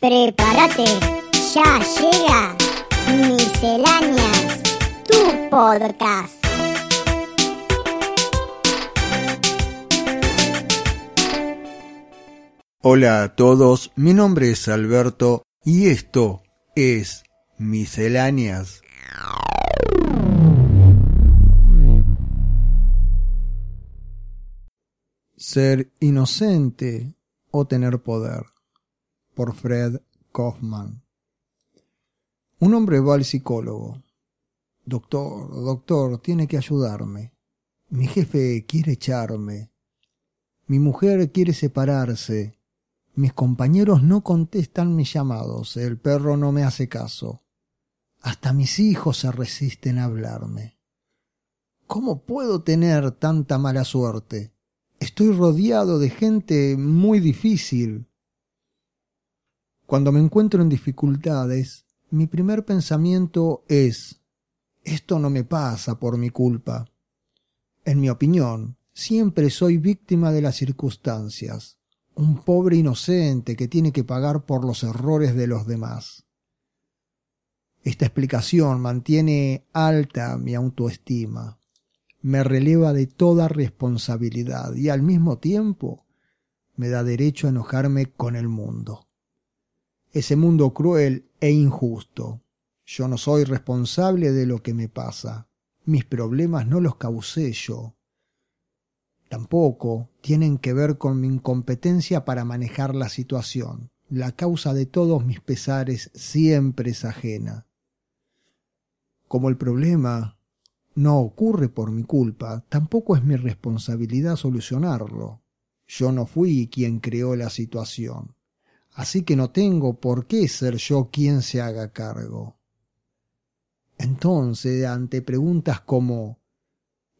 Prepárate, ya llega Misceláneas, tu podcast. Hola a todos, mi nombre es Alberto y esto es Misceláneas. Ser inocente o tener poder por Fred Kaufman. Un hombre va al psicólogo. Doctor, doctor, tiene que ayudarme. Mi jefe quiere echarme. Mi mujer quiere separarse. Mis compañeros no contestan mis llamados. El perro no me hace caso. Hasta mis hijos se resisten a hablarme. ¿Cómo puedo tener tanta mala suerte? Estoy rodeado de gente muy difícil. Cuando me encuentro en dificultades, mi primer pensamiento es, esto no me pasa por mi culpa. En mi opinión, siempre soy víctima de las circunstancias, un pobre inocente que tiene que pagar por los errores de los demás. Esta explicación mantiene alta mi autoestima, me releva de toda responsabilidad y al mismo tiempo me da derecho a enojarme con el mundo ese mundo cruel e injusto. Yo no soy responsable de lo que me pasa. Mis problemas no los causé yo. Tampoco tienen que ver con mi incompetencia para manejar la situación. La causa de todos mis pesares siempre es ajena. Como el problema no ocurre por mi culpa, tampoco es mi responsabilidad solucionarlo. Yo no fui quien creó la situación así que no tengo por qué ser yo quien se haga cargo. Entonces, ante preguntas como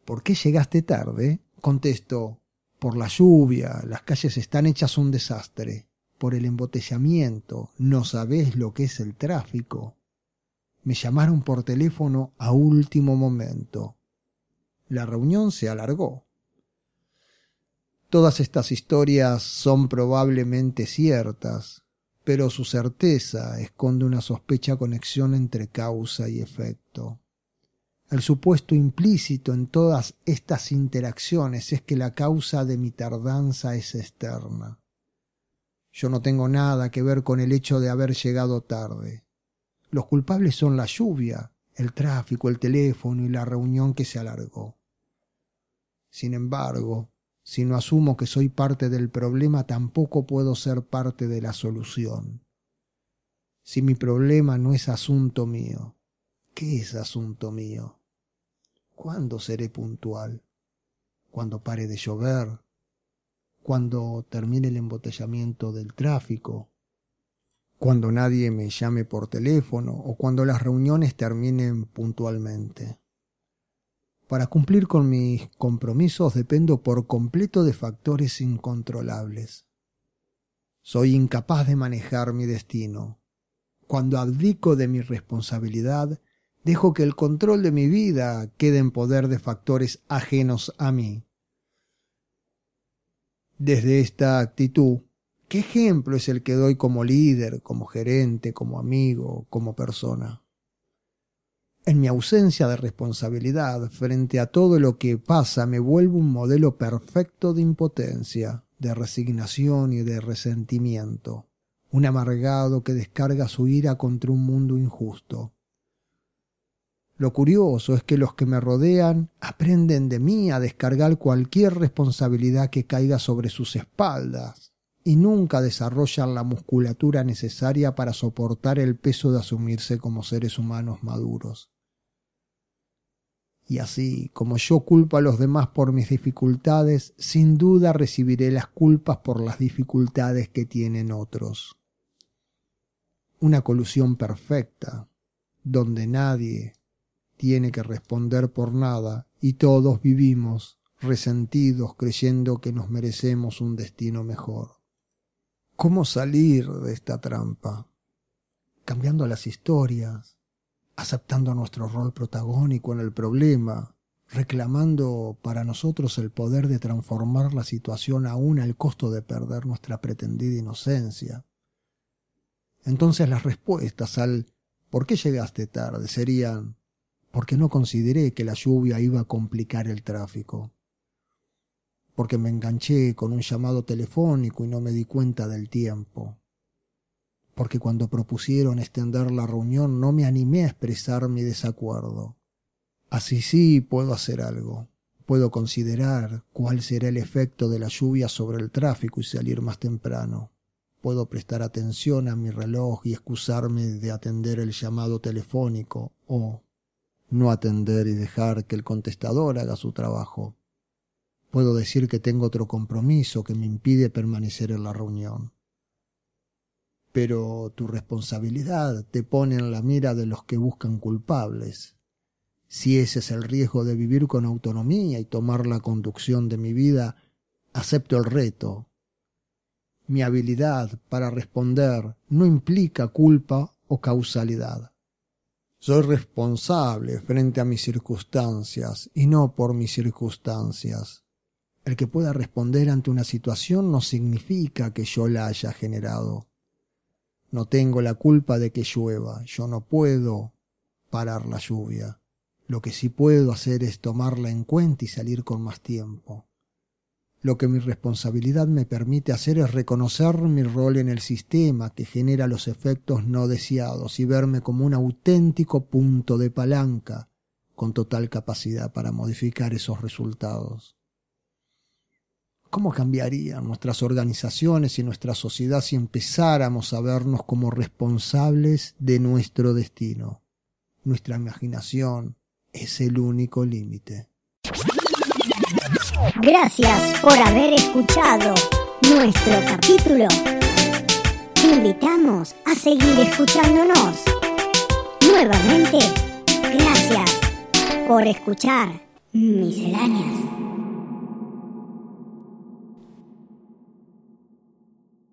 ¿por qué llegaste tarde? contesto por la lluvia, las calles están hechas un desastre, por el embotellamiento, no sabés lo que es el tráfico. Me llamaron por teléfono a último momento. La reunión se alargó. Todas estas historias son probablemente ciertas, pero su certeza esconde una sospecha conexión entre causa y efecto. El supuesto implícito en todas estas interacciones es que la causa de mi tardanza es externa. Yo no tengo nada que ver con el hecho de haber llegado tarde. Los culpables son la lluvia, el tráfico, el teléfono y la reunión que se alargó. Sin embargo, si no asumo que soy parte del problema, tampoco puedo ser parte de la solución. Si mi problema no es asunto mío, ¿qué es asunto mío? ¿Cuándo seré puntual? ¿Cuando pare de llover? ¿Cuando termine el embotellamiento del tráfico? ¿Cuando nadie me llame por teléfono o cuando las reuniones terminen puntualmente? Para cumplir con mis compromisos dependo por completo de factores incontrolables. Soy incapaz de manejar mi destino. Cuando abdico de mi responsabilidad, dejo que el control de mi vida quede en poder de factores ajenos a mí. Desde esta actitud, ¿qué ejemplo es el que doy como líder, como gerente, como amigo, como persona? En mi ausencia de responsabilidad frente a todo lo que pasa me vuelvo un modelo perfecto de impotencia, de resignación y de resentimiento, un amargado que descarga su ira contra un mundo injusto. Lo curioso es que los que me rodean aprenden de mí a descargar cualquier responsabilidad que caiga sobre sus espaldas y nunca desarrollan la musculatura necesaria para soportar el peso de asumirse como seres humanos maduros. Y así, como yo culpo a los demás por mis dificultades, sin duda recibiré las culpas por las dificultades que tienen otros. Una colusión perfecta, donde nadie tiene que responder por nada y todos vivimos resentidos creyendo que nos merecemos un destino mejor. ¿Cómo salir de esta trampa? Cambiando las historias, aceptando nuestro rol protagónico en el problema, reclamando para nosotros el poder de transformar la situación aún al costo de perder nuestra pretendida inocencia. Entonces las respuestas al ¿por qué llegaste tarde? serían porque no consideré que la lluvia iba a complicar el tráfico, porque me enganché con un llamado telefónico y no me di cuenta del tiempo, porque cuando propusieron extender la reunión no me animé a expresar mi desacuerdo. Así sí puedo hacer algo. Puedo considerar cuál será el efecto de la lluvia sobre el tráfico y salir más temprano. Puedo prestar atención a mi reloj y excusarme de atender el llamado telefónico o no atender y dejar que el contestador haga su trabajo. Puedo decir que tengo otro compromiso que me impide permanecer en la reunión pero tu responsabilidad te pone en la mira de los que buscan culpables. Si ese es el riesgo de vivir con autonomía y tomar la conducción de mi vida, acepto el reto. Mi habilidad para responder no implica culpa o causalidad. Soy responsable frente a mis circunstancias y no por mis circunstancias. El que pueda responder ante una situación no significa que yo la haya generado. No tengo la culpa de que llueva, yo no puedo parar la lluvia. Lo que sí puedo hacer es tomarla en cuenta y salir con más tiempo. Lo que mi responsabilidad me permite hacer es reconocer mi rol en el sistema que genera los efectos no deseados y verme como un auténtico punto de palanca con total capacidad para modificar esos resultados. ¿Cómo cambiarían nuestras organizaciones y nuestra sociedad si empezáramos a vernos como responsables de nuestro destino? Nuestra imaginación es el único límite. Gracias por haber escuchado nuestro capítulo. Te invitamos a seguir escuchándonos. Nuevamente, gracias por escuchar Misceláneas.